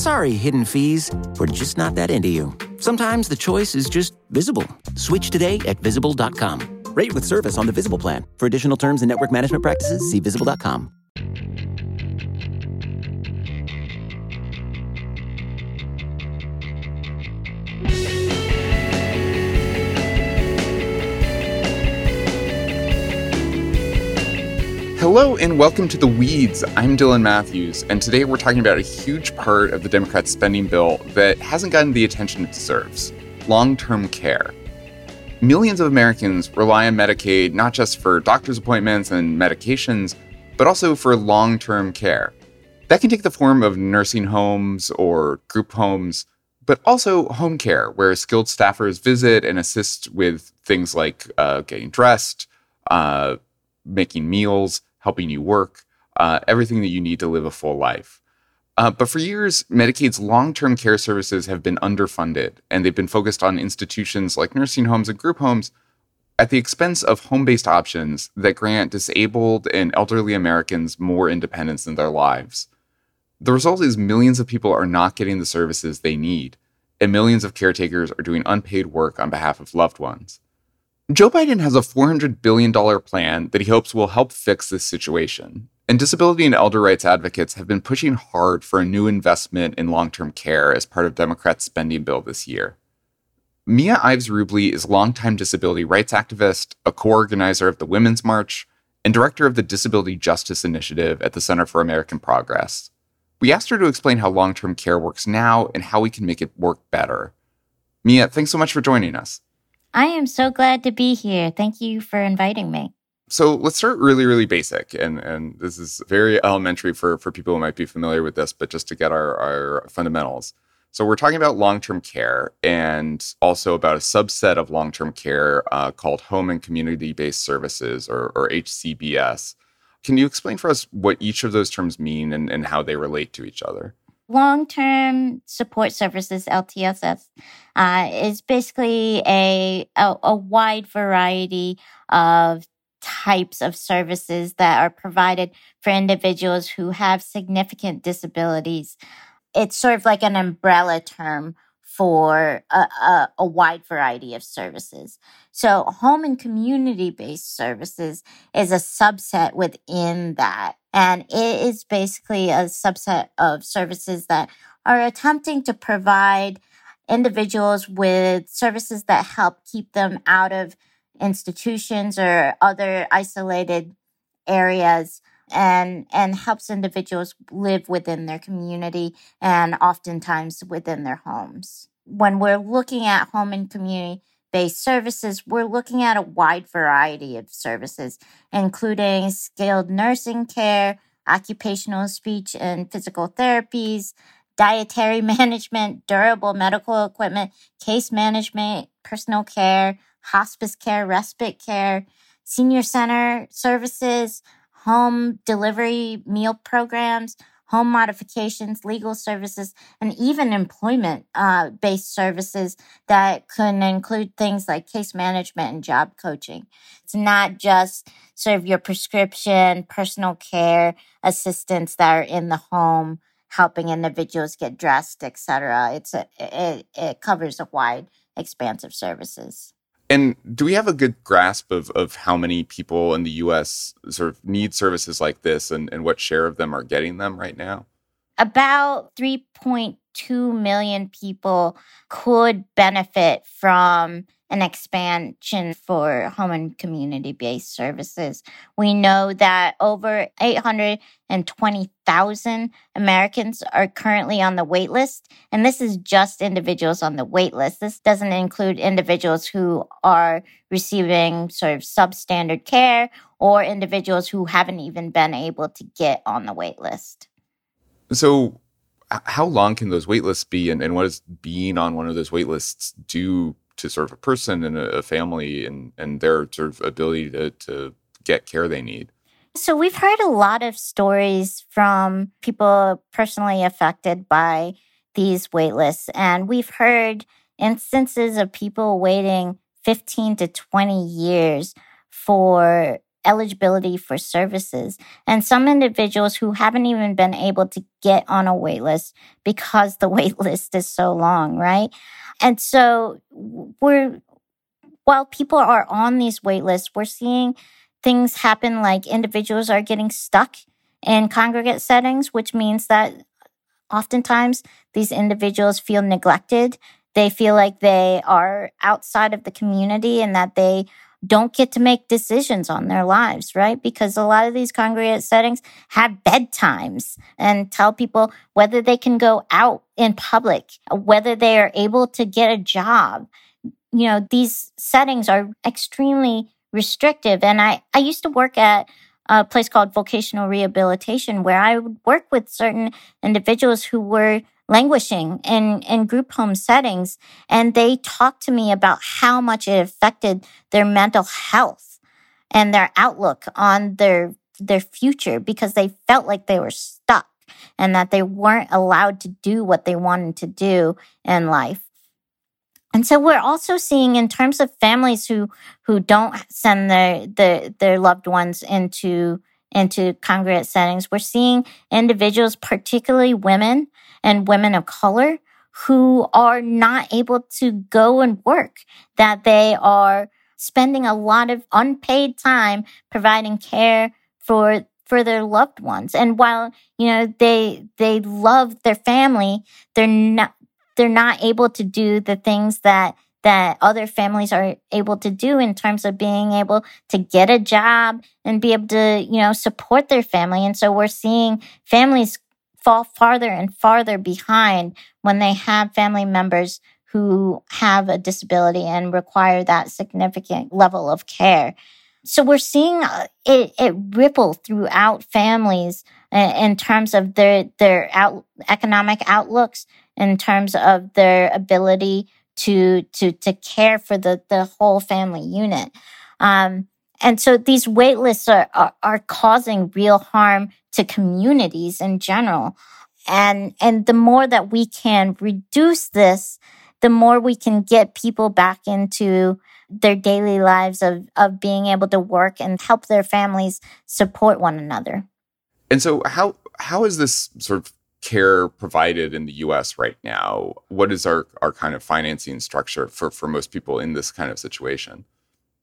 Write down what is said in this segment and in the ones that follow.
Sorry, hidden fees. We're just not that into you. Sometimes the choice is just visible. Switch today at visible.com. Rate with service on the Visible plan. For additional terms and network management practices, see visible.com. Hello and welcome to The Weeds. I'm Dylan Matthews, and today we're talking about a huge part of the Democrats' spending bill that hasn't gotten the attention it deserves long term care. Millions of Americans rely on Medicaid not just for doctor's appointments and medications, but also for long term care. That can take the form of nursing homes or group homes, but also home care, where skilled staffers visit and assist with things like uh, getting dressed, uh, making meals helping you work, uh, everything that you need to live a full life. Uh, but for years, Medicaid's long term care services have been underfunded, and they've been focused on institutions like nursing homes and group homes at the expense of home based options that grant disabled and elderly Americans more independence in their lives. The result is millions of people are not getting the services they need, and millions of caretakers are doing unpaid work on behalf of loved ones. Joe Biden has a $400 billion plan that he hopes will help fix this situation. And disability and elder rights advocates have been pushing hard for a new investment in long term care as part of Democrats' spending bill this year. Mia Ives Rublee is longtime disability rights activist, a co organizer of the Women's March, and director of the Disability Justice Initiative at the Center for American Progress. We asked her to explain how long term care works now and how we can make it work better. Mia, thanks so much for joining us. I am so glad to be here. Thank you for inviting me. So let's start really, really basic. And, and this is very elementary for, for people who might be familiar with this, but just to get our, our fundamentals. So we're talking about long-term care and also about a subset of long-term care uh, called home and community-based services or, or HCBS. Can you explain for us what each of those terms mean and, and how they relate to each other? Long term support services, LTSS, uh, is basically a, a, a wide variety of types of services that are provided for individuals who have significant disabilities. It's sort of like an umbrella term for a, a, a, wide variety of services. So, home and community based services is a subset within that. And it is basically a subset of services that are attempting to provide individuals with services that help keep them out of institutions or other isolated areas and and helps individuals live within their community and oftentimes within their homes. When we're looking at home and community based services, we're looking at a wide variety of services, including skilled nursing care, occupational speech and physical therapies, dietary management, durable medical equipment, case management, personal care, hospice care, respite care, senior center services, home delivery meal programs, home modifications, legal services, and even employment uh, based services that can include things like case management and job coaching. It's not just sort of your prescription, personal care assistants that are in the home helping individuals get dressed, etc. It's a, it, it covers a wide expanse of services. And do we have a good grasp of, of how many people in the US sort of need services like this and, and what share of them are getting them right now? About 3.2 million people could benefit from an expansion for home and community based services. We know that over 820,000 Americans are currently on the wait list. And this is just individuals on the wait list. This doesn't include individuals who are receiving sort of substandard care or individuals who haven't even been able to get on the wait list. So, how long can those wait lists be, and, and what does being on one of those wait lists do to sort of a person and a, family and, and their sort of ability to, to get care they need? So, we've heard a lot of stories from people personally affected by these wait lists, and we've heard instances of people waiting 15 to 20 years for eligibility for services. And some individuals who haven't even been able to get on a wait list because the wait list is so long, right? And so we're, while people are on these wait lists, we're seeing things happen like individuals are getting stuck in congregate settings, which means that oftentimes these individuals feel neglected. They feel like they are outside of the community and that they don't get to make decisions on their lives, right? Because a lot of these congregate settings have bedtimes and tell people whether they can go out in public, whether they are able to get a job. You know, these settings are extremely restrictive. And I, I used to work at a place called vocational rehabilitation where I would work with certain individuals who were languishing in, in group home settings. And they talked to me about how much it affected their mental health and their outlook on their, their future because they felt like they were stuck and that they weren't allowed to do what they wanted to do in life. And so we're also seeing in terms of families who who don't send their their, their loved ones into into congregate settings, we're seeing individuals, particularly women, and women of color who are not able to go and work, that they are spending a lot of unpaid time providing care for for their loved ones. And while, you know, they they love their family, they're not they're not able to do the things that that other families are able to do in terms of being able to get a job and be able to, you know, support their family. And so we're seeing families fall farther and farther behind when they have family members who have a disability and require that significant level of care. So we're seeing uh, it, it ripple throughout families in terms of their, their out, economic outlooks, in terms of their ability to, to, to care for the, the whole family unit. Um, and so these wait lists are, are, are causing real harm to communities in general. And, and the more that we can reduce this, the more we can get people back into their daily lives of, of being able to work and help their families support one another. And so how how is this sort of care provided in the US right now? What is our, our kind of financing structure for, for most people in this kind of situation?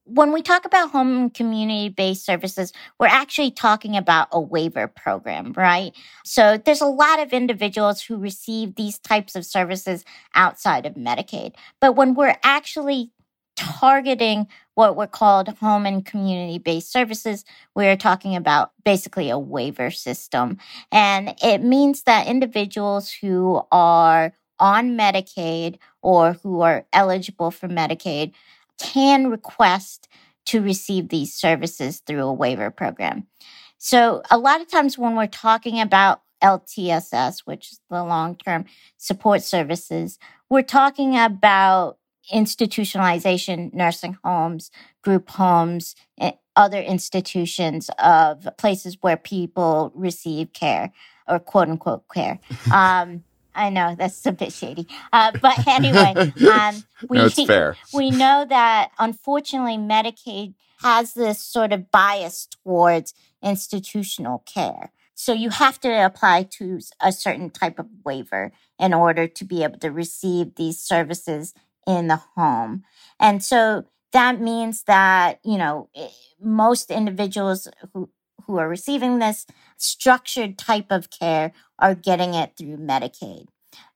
when we talk about home community based services, we're actually talking about a waiver program, right? So there's a lot of individuals who receive these types of services outside of Medicaid. But when we're actually targeting what we're called home and community based services, we're talking about basically a waiver system. And it means that individuals who are on Medicaid or who are eligible for Medicaid can request to receive these services through a waiver program. So, a lot of times when we're talking about LTSS, which is the long term support services, we're talking about institutionalization, nursing homes, group homes, other institutions of places where people receive care or quote unquote care. Um, I know that's a bit shady. Uh, but anyway, um, we, no, fair. we know that unfortunately Medicaid has this sort of bias towards institutional care. So you have to apply to a certain type of waiver in order to be able to receive these services in the home. And so that means that, you know, eh, most individuals who, who are receiving this structured type of care are getting it through Medicaid.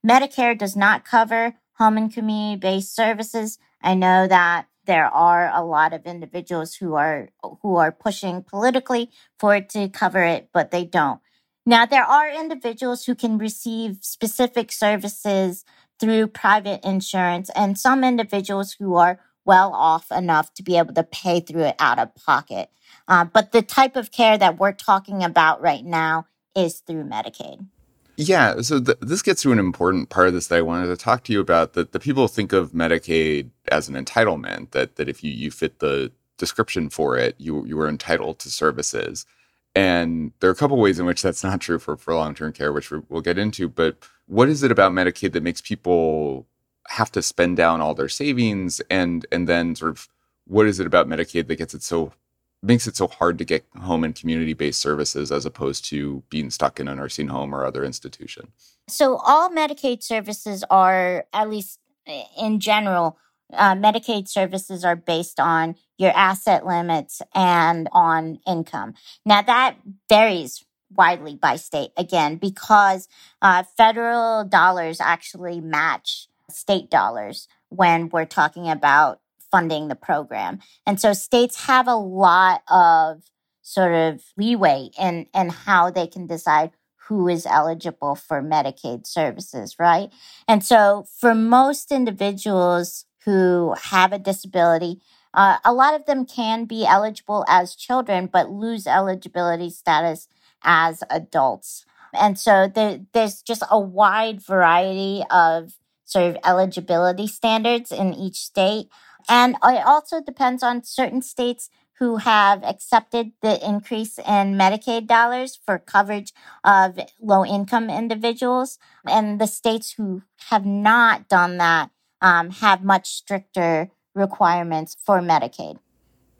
Medicare does not cover home and community based services I know that there are a lot of individuals who are who are pushing politically for it to cover it, but they don't. Now there are individuals who can receive specific services through private insurance and some individuals who are well off enough to be able to pay through it out of pocket. Uh, but the type of care that we're talking about right now is through Medicaid. Yeah, so th- this gets to an important part of this that I wanted to talk to you about. That the people think of Medicaid as an entitlement. That that if you you fit the description for it, you you are entitled to services. And there are a couple ways in which that's not true for for long term care, which we'll get into. But what is it about Medicaid that makes people have to spend down all their savings, and and then sort of what is it about Medicaid that gets it so makes it so hard to get home and community based services as opposed to being stuck in a nursing home or other institution? So, all Medicaid services are, at least in general, uh, Medicaid services are based on your asset limits and on income. Now, that varies widely by state, again, because uh, federal dollars actually match state dollars when we're talking about funding the program. And so states have a lot of sort of leeway in, in how they can decide who is eligible for Medicaid services, right? And so for most individuals who have a disability, uh, a lot of them can be eligible as children, but lose eligibility status as adults. And so there, there's just a wide variety of sort of eligibility standards in each state. And it also depends on certain states who have accepted the increase in Medicaid dollars for coverage of low income individuals. And the states who have not done that um, have much stricter requirements for Medicaid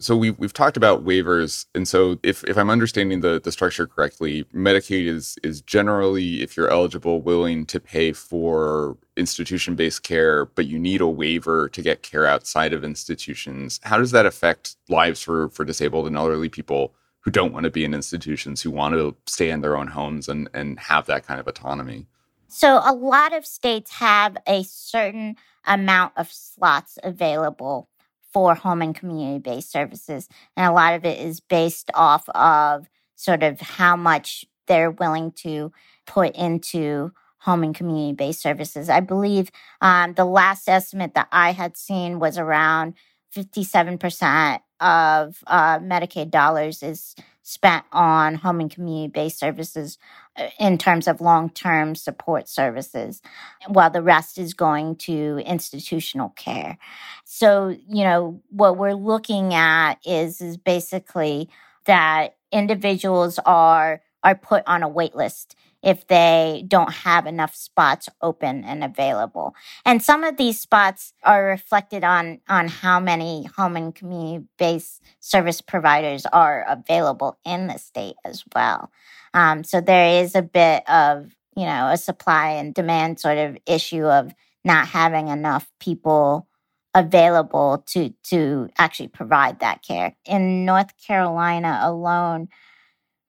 so we've we've talked about waivers, and so if if I'm understanding the the structure correctly, Medicaid is is generally, if you're eligible, willing to pay for institution based care, but you need a waiver to get care outside of institutions. How does that affect lives for for disabled and elderly people who don't want to be in institutions, who want to stay in their own homes and and have that kind of autonomy? So a lot of states have a certain amount of slots available for home and community based services. And a lot of it is based off of sort of how much they're willing to put into home and community based services. I believe um, the last estimate that I had seen was around 57% of uh, Medicaid dollars is spent on home and community based services uh, in terms of long term support services, while the rest is going to institutional care. So, you know, what we're looking at is, is basically that individuals are are put on a wait list if they don't have enough spots open and available. And some of these spots are reflected on, on how many home and community based service providers are available in the state as well. Um, so there is a bit of, you know, a supply and demand sort of issue of not having enough people available to to actually provide that care. In North Carolina alone,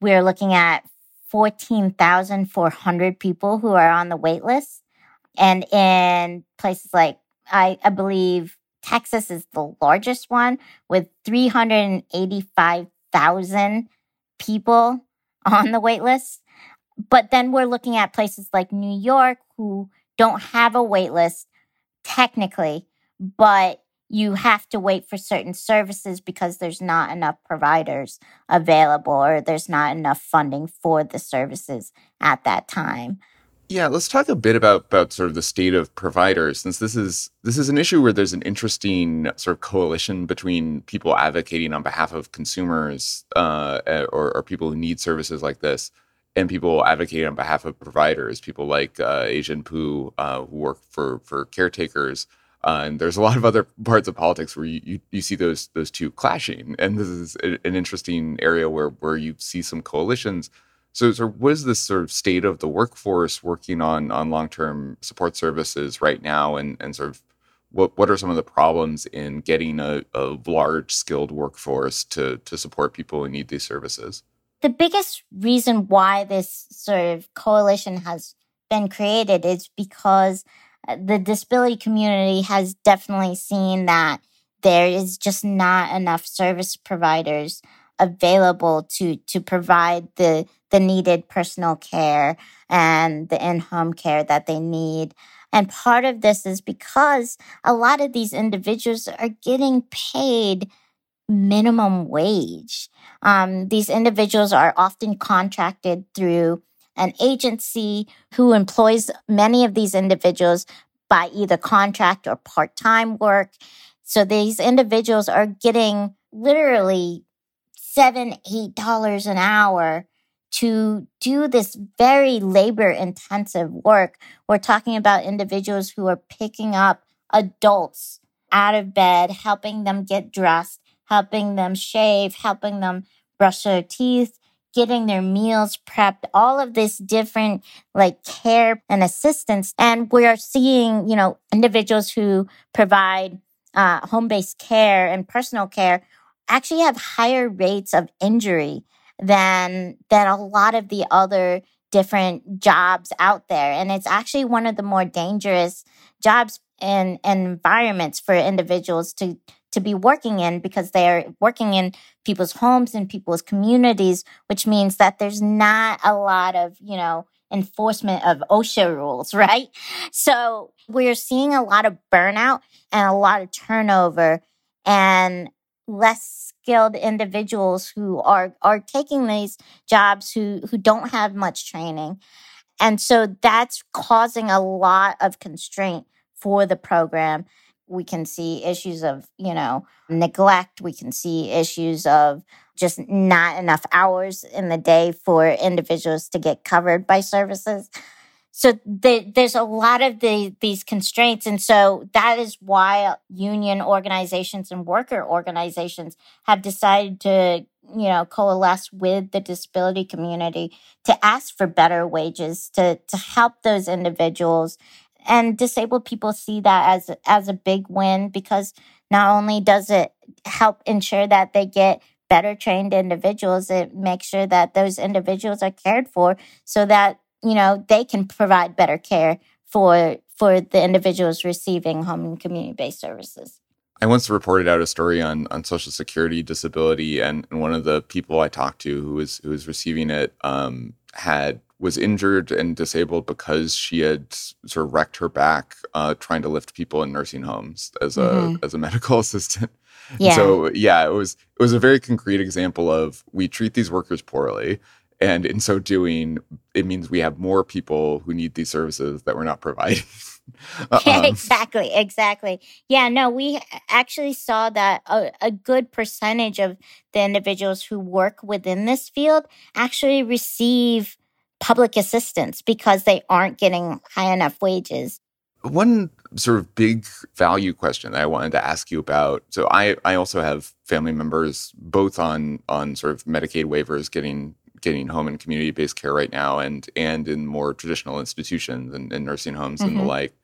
we're looking at 14,400 people who are on the wait list. And in places like, I, I believe Texas is the largest one with 385,000 people on the wait list. But then we're looking at places like New York who don't have a wait list technically, but you have to wait for certain services because there's not enough providers available or there's not enough funding for the services at that time. Yeah, let's talk a bit about about sort of the state of providers, since this is this is an issue where there's an interesting sort of coalition between people advocating on behalf of consumers uh, eh, or, or, people who need services like this, and people advocating on behalf of providers, people like uh, Ai-jen Poo uh, who work for for caretakers. Uh, and there's a lot of other parts of politics where you, you, you, see those those two clashing, and this is an interesting area where where you see some coalitions. So, so what is this sort of state of the workforce working on on long term support services right now, and and sort of what what are some of the problems in getting a, a large skilled workforce to to support people who need these services? The biggest reason why this sort of coalition has been created is because the disability community has definitely seen that there is just not enough service providers available to to provide the the needed personal care and the in-home care that they need and part of this is because a lot of these individuals are getting paid minimum wage. Um, these individuals are often contracted through an agency who employs many of these individuals by either contract or part time work. So these individuals are getting literally seven, eight dollars an hour to do this very labor intensive work. We're talking about individuals who are picking up adults out of bed, helping them get dressed, helping them shave, helping them brush their teeth, getting their meals prepped, all of this different like care and assistance. And we are seeing, you know, individuals who provide uh, home based care and personal care actually have higher rates of injury than than a lot of the other different jobs out there and it's actually one of the more dangerous jobs and, and environments for individuals to to be working in because they're working in people's homes and people's communities which means that there's not a lot of you know enforcement of OSHA rules, right? So we're seeing a lot of burnout and a lot of turnover and less skilled individuals who are are taking these jobs who who don't have much training and so that's causing a lot of constraint for the program we can see issues of you know neglect we can see issues of just not enough hours in the day for individuals to get covered by services so the, there's a lot of the, these constraints. And so that is why union organizations and worker organizations have decided to, you know, coalesce with the disability community to ask for better wages, to, to help those individuals. And disabled people see that as, as a big win because not only does it help ensure that they get better trained individuals, it makes sure that those individuals are cared for so that you know, they can provide better care for for the individuals receiving home and community based services. I once reported out a story on on Social Security disability, and, and one of the people I talked to who was who was receiving it um, had was injured and disabled because she had sort of wrecked her back uh, trying to lift people in nursing homes as a mm-hmm. as a medical assistant. Yeah. So yeah, it was it was a very concrete example of we treat these workers poorly and in so doing it means we have more people who need these services that we're not providing um, exactly exactly yeah no we actually saw that a, a, good percentage of the individuals who work within this field actually receive public assistance because they aren't getting high enough wages one sort of big value question that I wanted to ask you about. So I, I also have family members both on on sort of Medicaid waivers getting getting home and community based care right now and and in more traditional institutions and, and nursing homes mm-hmm. and the mm-hmm. like.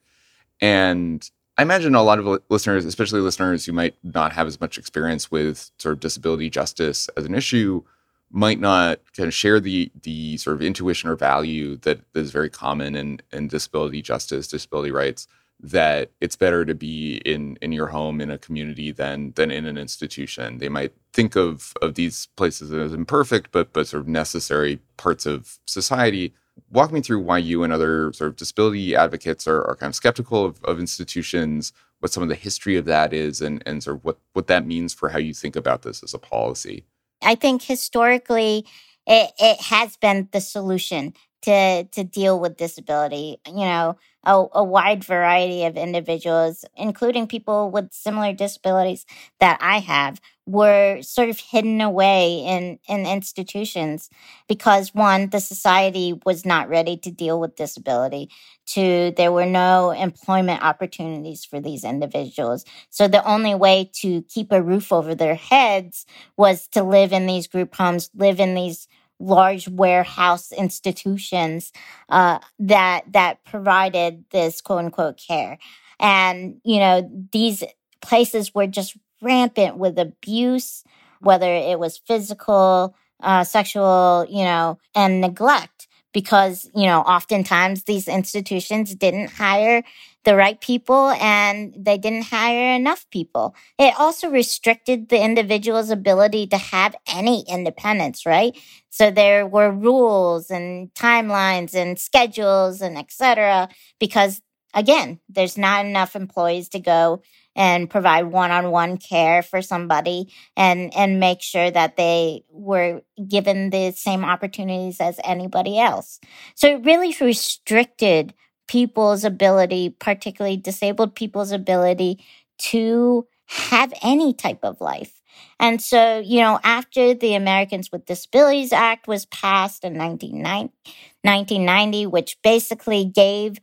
And I imagine a lot of listeners, especially listeners who might not have as much experience with sort of disability justice as an issue, might not kind of share the the sort of intuition or value that, is very common in, in disability justice, disability rights that it's better to be in in your home in a community than than in an institution. They might think of of these places as imperfect, but but sort of necessary parts of society. Walk me through why you and other sort of disability advocates are, are kind of skeptical of, of institutions, what some of the history of that is, and and sort of what what that means for how you think about this as a policy. I think historically it, it has been the solution to to deal with disability. You know, a, a, wide variety of individuals, including people with similar disabilities that I have, were sort of hidden away in in institutions because one, the society was not ready to deal with disability. Two, there were no employment opportunities for these individuals. So the only way to keep a roof over their heads was to live in these group homes, live in these large warehouse institutions uh, that that provided this quote unquote care, and you know these places were just rampant with abuse, whether it was physical, uh, sexual, you know, and neglect. Because, you know, oftentimes these institutions didn't hire the right people and they didn't hire enough people. It also restricted the individual's ability to have any independence, right? So there were rules and timelines and schedules and etc. because again, there's not enough employees to go and provide one-on-one care for somebody and and make sure that they were given the same opportunities as anybody else. So it really restricted people's ability, particularly disabled people's ability to have any type of life. And so, you know, after the Americans with Disabilities Act was passed in 1990, which basically gave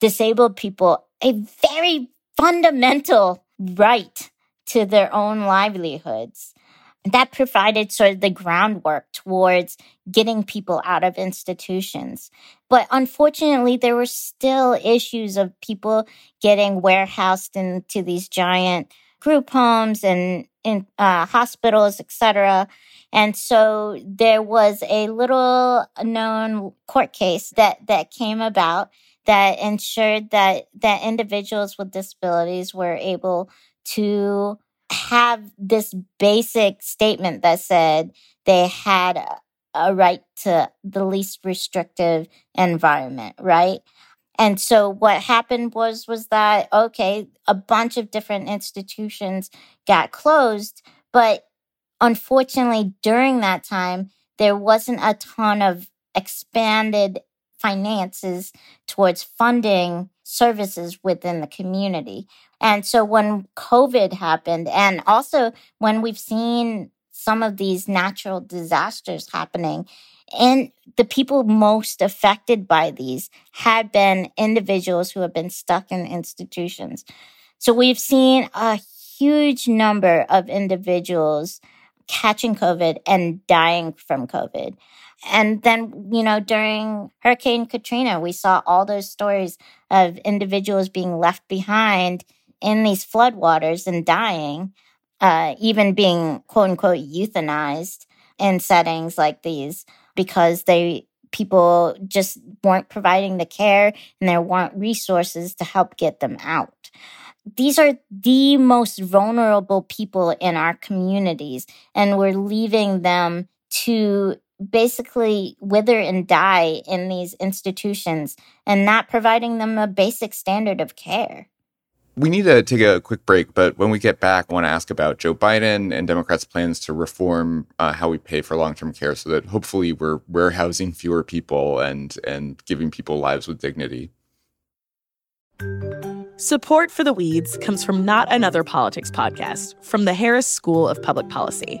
disabled people a very fundamental right to their own livelihoods. That provided sort of the groundwork towards getting people out of institutions. But unfortunately, there were still issues of people getting warehoused into these giant group homes and in uh, hospitals, etc. And so there was a little known court case that that came about that ensured that that individuals with disabilities were able to have this basic statement that said they had a right to the least restrictive environment, right? And so what happened was was that okay, a bunch of different institutions got closed, but unfortunately during that time there wasn't a ton of expanded finances towards funding services within the community. And so when COVID happened, and also when we've seen some of these natural disasters happening, and the people most affected by these had been individuals who have been stuck in institutions. So we've seen a huge number of individuals catching COVID and dying from COVID. And then, you know, during Hurricane Katrina, we saw all those stories of individuals being left behind in these floodwaters and dying, uh, even being quote unquote euthanized in settings like these because they people just weren't providing the care and there weren't resources to help get them out. These are the most vulnerable people in our communities, and we're leaving them to basically wither and die in these institutions and not providing them a basic standard of care. We need to take a quick break, but when we get back, I want to ask about Joe Biden and Democrats' plans to reform uh, how we pay for long-term care, so that hopefully we're warehousing fewer people and and giving people lives with dignity. Support for the Weeds comes from Not Another Politics podcast from the Harris School of Public Policy.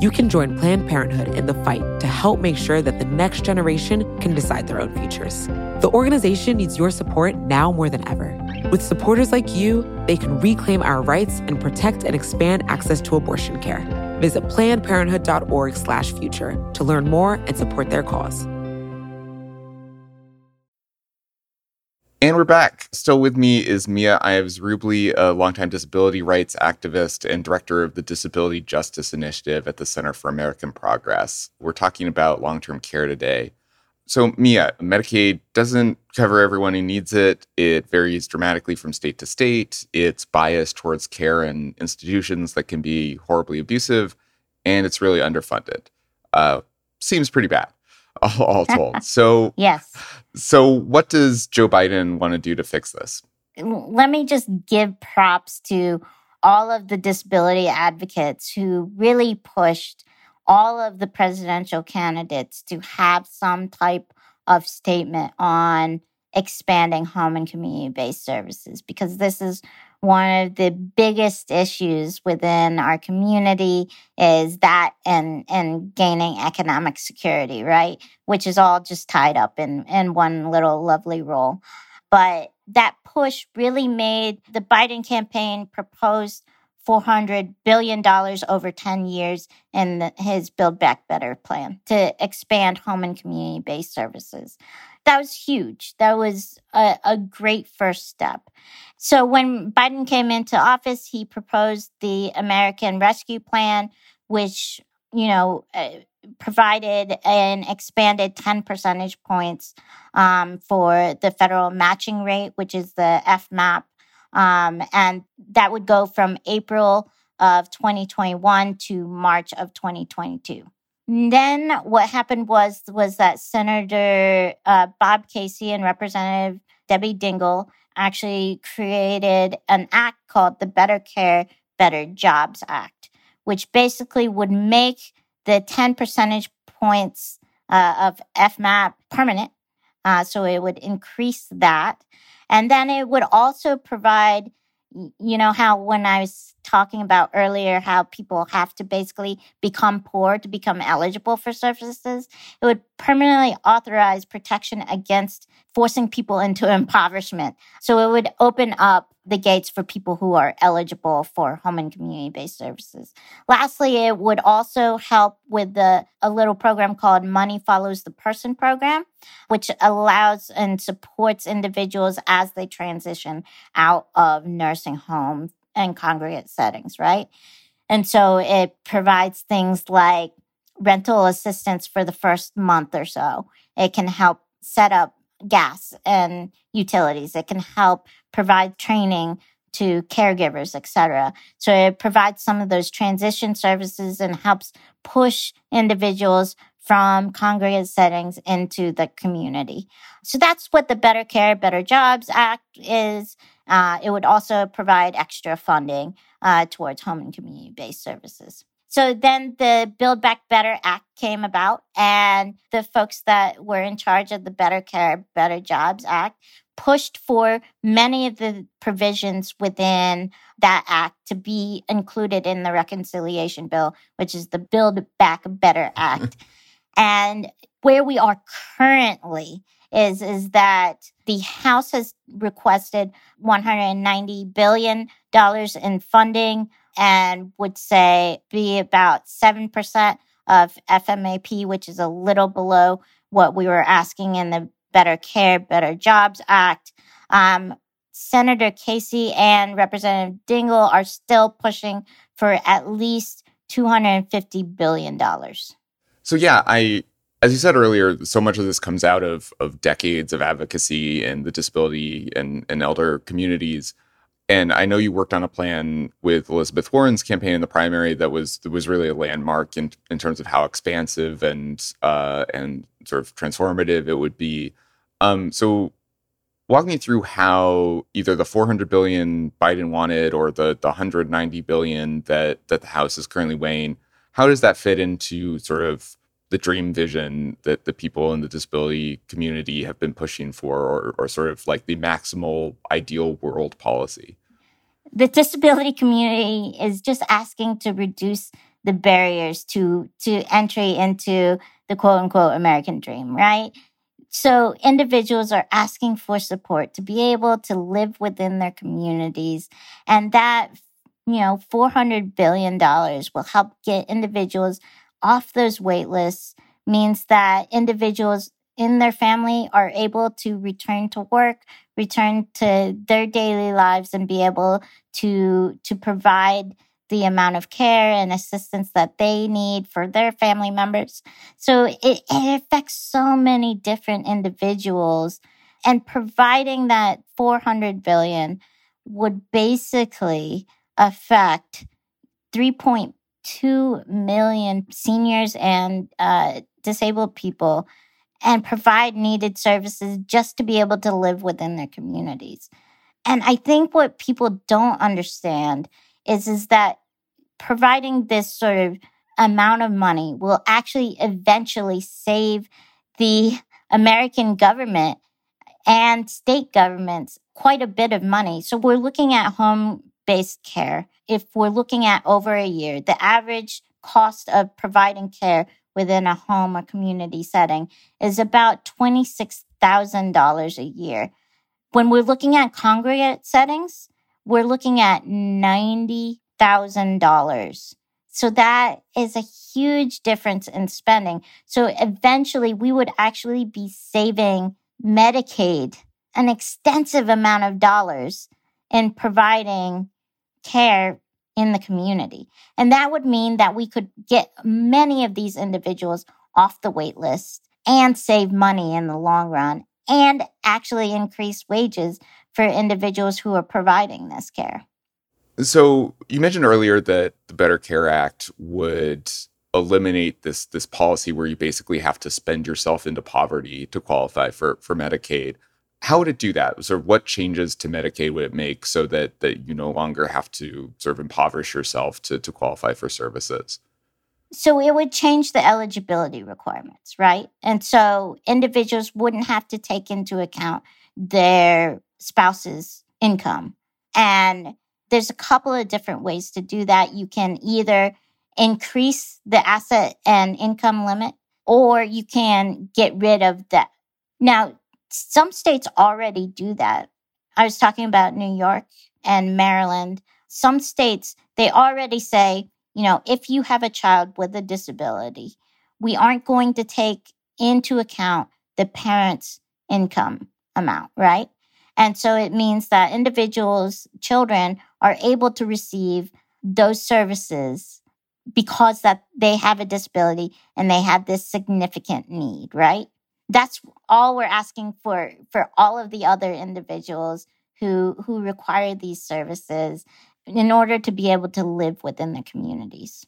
You can join Planned Parenthood in the fight to help make sure that the next generation can decide their own futures. The organization needs your support now more than ever. With supporters like you, they can reclaim our rights and protect and expand access to abortion care. Visit plannedparenthood.org/future to learn more and support their cause. And we're back. Still with me is Mia Ives Rublee, a longtime disability rights activist and director of the Disability Justice Initiative at the Center for American Progress. We're talking about long term care today. So, Mia, Medicaid doesn't cover everyone who needs it. It varies dramatically from state to state. It's biased towards care and institutions that can be horribly abusive, and it's really underfunded. Uh, seems pretty bad, all, all told. So, yes. So, what does Joe Biden want to do to fix this? Let me just give props to all of the disability advocates who really pushed all of the presidential candidates to have some type of statement on expanding home and community based services because this is one of the biggest issues within our community is that and and gaining economic security right? Which is all just tied up in in one little lovely role. But that push really made the biden campaign proposed $400 billion over 10 years in the, his Build Back Better plan to expand home and community based services that was huge. That was a, a, great first step. So when Biden came into office, he proposed the American Rescue Plan, which, you know, uh, provided an expanded 10 percentage points um, for the federal matching rate, which is the FMAP. Um, and that would go from April of 2021 to March of 2022. Then what happened was was that Senator uh, Bob Casey and Representative Debbie Dingell actually created an act called the Better Care, Better Jobs Act, which basically would make the 10 percentage points uh, of FMAP permanent. Uh, so it would increase that. And then it would also provide you know how when I was talking about earlier how people have to basically become poor to become eligible for services, it would permanently authorize protection against forcing people into impoverishment. So it would open up the gates for people who are eligible for home and community based services. Lastly, it would also help with the a little program called Money Follows the Person program, which allows and supports individuals as they transition out of nursing home and congregate settings, right? And so it provides things like rental assistance for the first month or so. It can help set up gas and utilities. It can help provide training to caregivers, etc. So it provides some of those transition services and helps push individuals from congregate settings into the community. So that's what the Better Care, Better Jobs Act is. Uh, it would also provide extra funding uh, towards home and community based services. So then the Build Back Better Act came about, and the folks that were in charge of the Better Care, Better Jobs Act pushed for many of the provisions within that act to be included in the reconciliation bill, which is the Build Back Better Act. and where we are currently is is that the House has requested 190 billion dollars in funding and would say be about 7% of FMAP, which is a little below what we were asking in the Better Care, Better Jobs Act. Um, Senator Casey and Representative Dingell are still pushing for at least $250 billion. So, yeah, I, as you said earlier, so much of this comes out of, of decades of advocacy in the disability and, and elder communities and I know you worked on a plan with Elizabeth Warren's campaign in the primary that was that was really a landmark in in terms of how expansive and uh, and sort of transformative it would be. Um, so, walk me through how either the 400 billion Biden wanted or the the 190 billion that that the House is currently weighing. How does that fit into sort of the dream vision that the people in the disability community have been pushing for, or, or sort of like the maximal ideal world policy? The disability community is just asking to reduce the barriers to to entry into the quote unquote American dream, right? So individuals are asking for support to be able to live within their communities. And that, you know, $400 billion will help get individuals off those wait lists, means that individuals in their family are able to return to work, return to their daily lives and be able to, to provide the amount of care and assistance that they need for their family members. So it, it affects so many different individuals and providing that 400 billion would basically affect 3.2 million seniors and uh, disabled people and provide needed services just to be able to live within their communities. And I think what people don't understand is, is that providing this sort of amount of money will actually eventually save the American government and state governments quite a bit of money. So we're looking at home based care. If we're looking at over a year, the average cost of providing care within a home or community setting is about $26,000 a year. When we're looking at congregate settings, we're looking at $90,000. So that is a huge difference in spending. So eventually we would actually be saving Medicaid an extensive amount of dollars in providing care in the community. And that would mean that we could get many of these individuals off the wait list and save money in the long run and actually increase wages for individuals who are providing this care. So you mentioned earlier that the Better Care Act would eliminate this this policy where you basically have to spend yourself into poverty to qualify for for Medicaid. How would it do that? Sort of what changes to Medicaid would it make so that that you no longer have to sort of impoverish yourself to to qualify for services? So it would change the eligibility requirements, right? And so individuals wouldn't have to take into account their spouse's income. And there's a couple of different ways to do that. You can either increase the asset and income limit or you can get rid of that. Now, some states already do that. I was talking about New York and Maryland. Some states, they already say, you know, if you have a child with a disability, we aren't going to take into account the parent's income amount, right? And so it means that individuals, children are able to receive those services because that they have a disability and they have this significant need, right? That's all we're asking for for all of the other individuals who who require these services in order to be able to live within the communities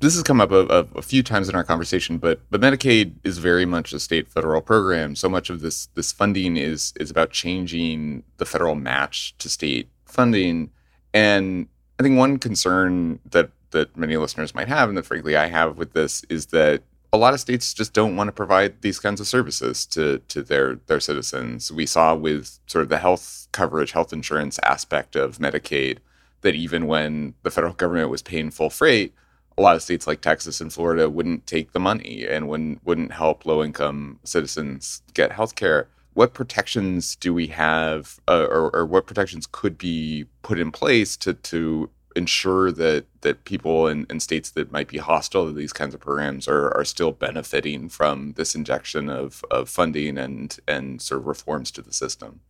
this has come up a, a, a, few times in our conversation, but but Medicaid is very much a state federal program. So much of this this funding is is about changing the federal match to state funding. And I think one concern that that many listeners might have, and that frankly I have with this, is that a lot of states just don't want to provide these kinds of services to to their their citizens. We saw with sort of the health coverage, health insurance aspect of Medicaid that even when the federal government was paying full freight a lot of states like Texas and Florida wouldn't take the money and wouldn't wouldn't help low income citizens get health care. What protections do we have, uh, or, or what protections could be put in place to to ensure that that people in, in states that might be hostile to these kinds of programs are, are still benefiting from this injection of, of funding and and sort of reforms to the system?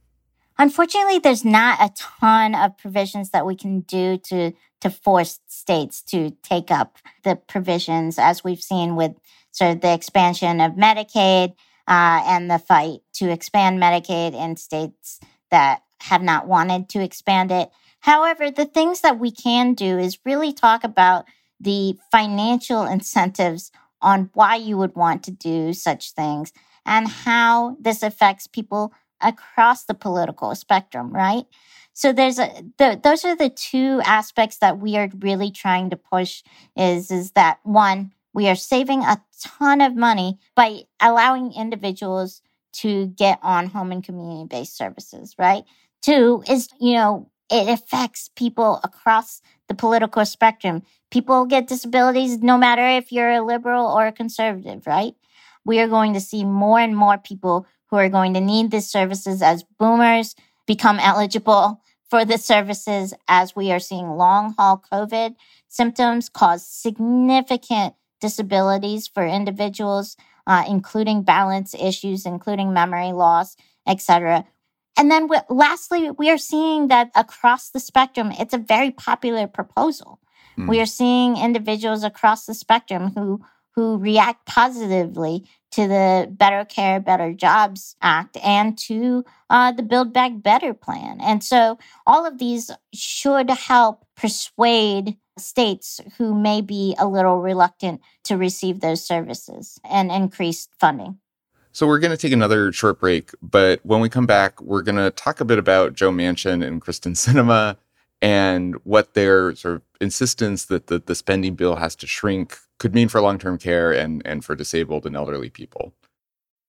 Unfortunately, there's not a ton of provisions that we can do to to force states to take up the provisions, as we've seen with sort of the expansion of Medicaid uh, and the fight to expand Medicaid in states that have not wanted to expand it. However, the things that we can do is really talk about the financial incentives on why you would want to do such things and how this affects people across the political spectrum, right? So there's a the, those are the two aspects that we are really trying to push is is that one we are saving a ton of money by allowing individuals to get on home and community based services, right? Two is, you know, it affects people across the political spectrum. People get disabilities no matter if you're a liberal or a conservative, right? We are going to see more and more people who are going to need these services as boomers become eligible for the services as we are seeing long haul COVID symptoms cause significant disabilities for individuals, uh, including balance issues, including memory loss, etc. And then lastly, we are seeing that across the spectrum, it's a very popular proposal. Mm. We are seeing individuals across the spectrum who who react positively to the Better Care, Better Jobs Act and to uh, the Build Back Better plan. And so all of these should help persuade states who may be a little reluctant to receive those services and increase funding. So we're going to take another short break, but when we come back, we're going to talk a bit about Joe Manchin and Kyrsten Sinema and what their sort of insistence that the, the spending bill has to shrink could mean for long-term care and, and for disabled and elderly people.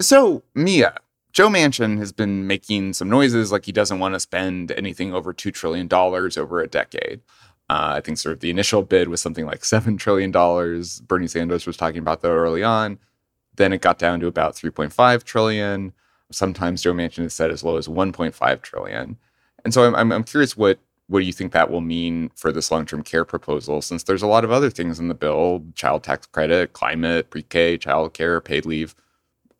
So, Mia, Joe Manchin has been making some noises like he doesn't want to spend anything over $2 trillion over a decade. Uh, I think sort of the initial bid was something like $7 trillion. Bernie Sanders was talking about that early on. Then it got down to about 3.5 trillion. Sometimes Joe Manchin has said as low as 1.5 trillion. And so I'm, I'm, curious what, what do you think that will mean for this long-term care proposal since there's a lot of other things in the bill, child tax credit, climate, pre-K, child care, paid leave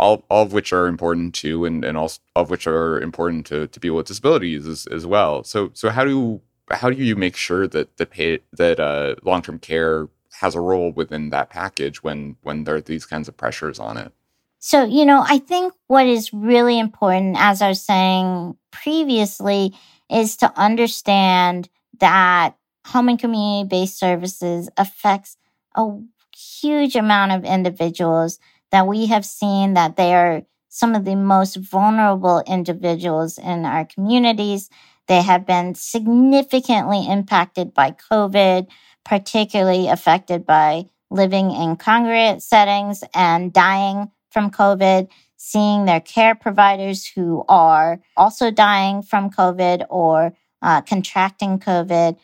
all, all of which are important too, and, and all, of which are important to, to people with disabilities as, as well. So so how do how do you make sure that that pay, that uh, long term care has a role within that package when when there are these kinds of pressures on it? So you know, I think what is really important, as I was saying previously, is to understand that home and community based services affects a huge amount of individuals that we have seen that they are some of the most vulnerable individuals in our communities. They have been significantly impacted by COVID, particularly affected by living in congregate settings and dying from COVID, seeing their care providers who are also dying from COVID or uh, contracting COVID.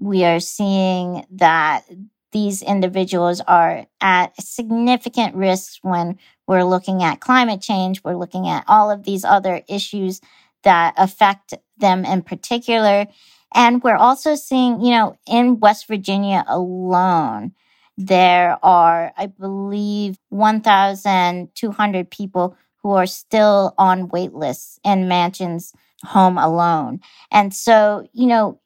We are seeing that these individuals are at significant risk when we're looking at climate change. We're looking at all of these other issues that affect them in particular. And we're also seeing, you know, in West Virginia alone, there are, I believe, 1,200 people who are still on wait lists in Manchin's home alone. And so, you know,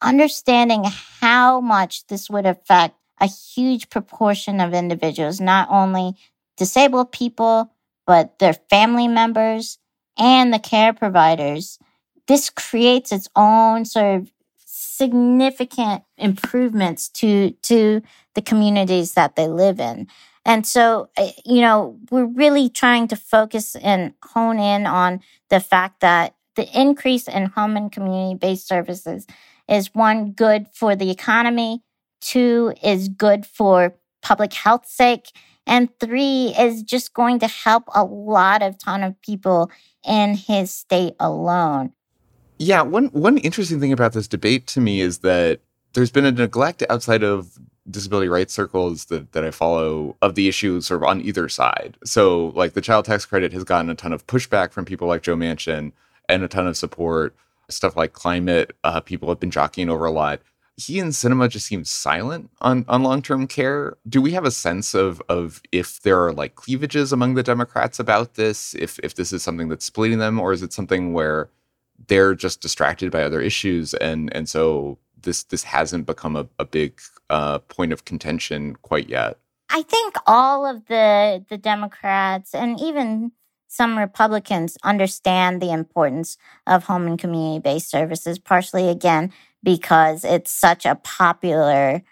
understanding how much this would affect a huge proportion of individuals, not only disabled people, but their family members and the care providers. This creates its own sort of significant improvements to, to the communities that they live in. And so, eh, you know, we're really trying to focus and hone in on the fact that the increase in home and community based services is one good for the economy, Two is good for public health sake. And three is just going to help a lot of ton of people in his state alone. Yeah, one one interesting thing about this debate to me is that there's been a neglect outside of disability rights circles that, that I follow of the issue sort of on either side. So like the child tax credit has gotten a ton of pushback from people like Joe Manchin and a ton of support stuff like climate, uh, people have been jockeying over a lot. He and Sinema just seem silent on, on long term care. Do we have a sense of of if there are like cleavages among the Democrats about this? If if this is something that's splitting them, or is it something where they're just distracted by other issues and and so this this hasn't become a, a big uh, point of contention quite yet. I think all of the the Democrats and even some Republicans understand the importance of home and community based services, partially again because it's such a popular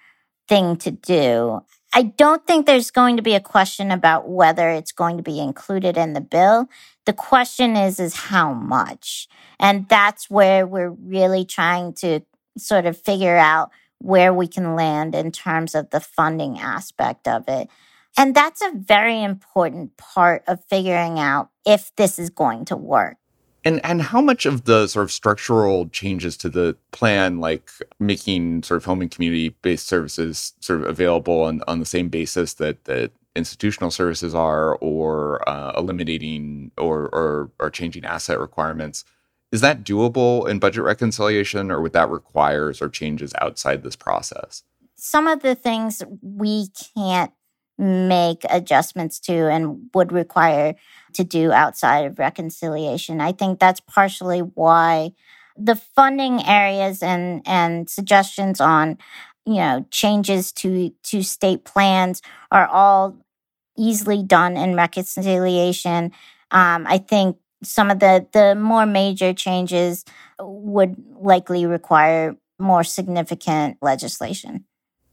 thing to do. I don't think there's going to be a question about whether it's going to be included in the bill. The question is, is how much? And that's where we're really trying to sort of figure out where we can land in terms of the funding aspect of it. And that's a very important part of figuring out if this is going to work. And and how much of the sort of structural changes to the plan, like making sort of home and community based services sort of available on, on the same basis that that institutional services are, or uh, eliminating or, or or changing asset requirements, is that doable in budget reconciliation, or would that require sort of changes outside this process? Some of the things we can't make adjustments to and would require to do outside of reconciliation. I think that's partially why the funding areas and and suggestions on you know changes to to state plans are all easily done in reconciliation. Um, I think some of the the more major changes would likely require more significant legislation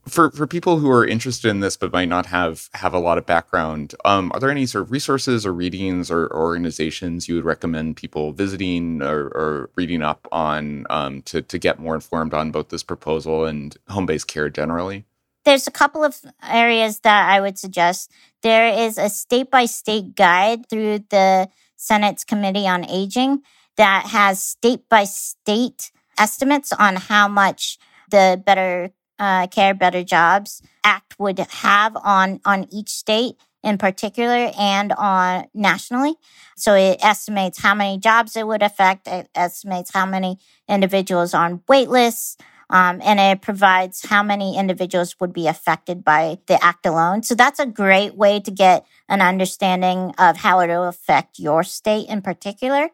for for people who are interested in this but might not have have a lot of background um, are there any sort of resources or readings or, or organizations you would recommend people visiting or, or reading up on um, to, to get more informed on both this proposal and home-based care generally? There's a couple of areas that i would suggest. There is a state-by-state guide through the Senate's Committee on Aging that has state by state estimates on how much the Better uh, Care, Better Jobs Act would have on, on each state in particular and on nationally. So it estimates how many jobs it would affect. It estimates how many individuals on wait lists, um, and it provides how many individuals would be affected by the act alone. So that's a great way to get an understanding of how it will affect your state in particular.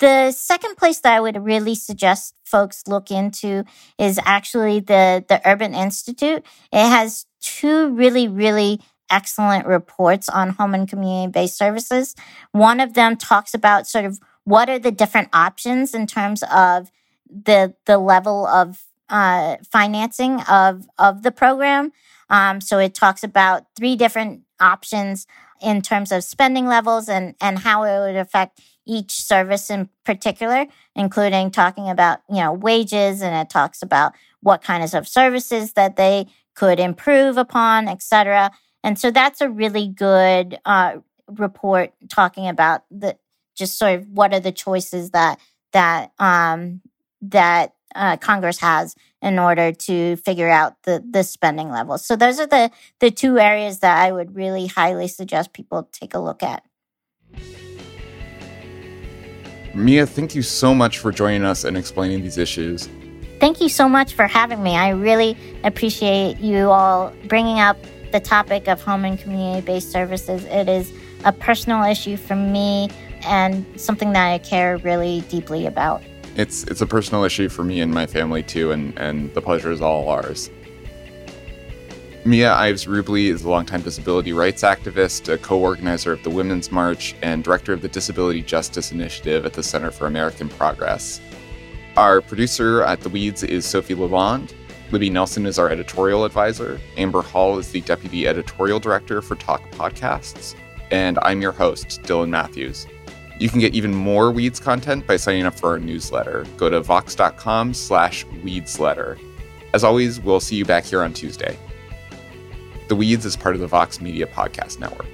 The second place that I would really suggest folks look into is actually the, the Urban Institute. It has two really, really excellent reports on home and community based services. One of them talks about sort of what are the different options in terms of the the level of uh, financing of of the program. Um, so it talks about three different options in terms of spending levels and and how it would affect each service in particular, including talking about you know wages and it talks about what kinds of services that they could improve upon, etc. And so that's a really good uh, report talking about the just sort of what are the choices that that um, that uh, Congress has in order to figure out the the spending levels. So those are the the two areas that I would really highly suggest people take a look at. Mia, thank you so much for joining us and explaining these issues. Thank you so much for having me. I really appreciate you all bringing up the topic of home and community based services. It is a personal issue for me and something that I care really deeply about it's it's a personal issue for me and my family too, and and the pleasure is all ours. Mia Ives-Rublee is a longtime disability rights activist, a co organizer of the Women's March, and director of the Disability Justice Initiative at the Center for American Progress. Our producer at The Weeds is Sofi LaLonde. Libby Nelson is our editorial advisor. Amber Hall is the deputy editorial director for Talk Podcasts. And I'm your host, Dylan Matthews. You can get even more Weeds content by signing up for our newsletter. Go to vox.com slash weedsletter. As always, we'll see you back here on Tuesday. The Weeds is part of the Vox Media Podcast Network.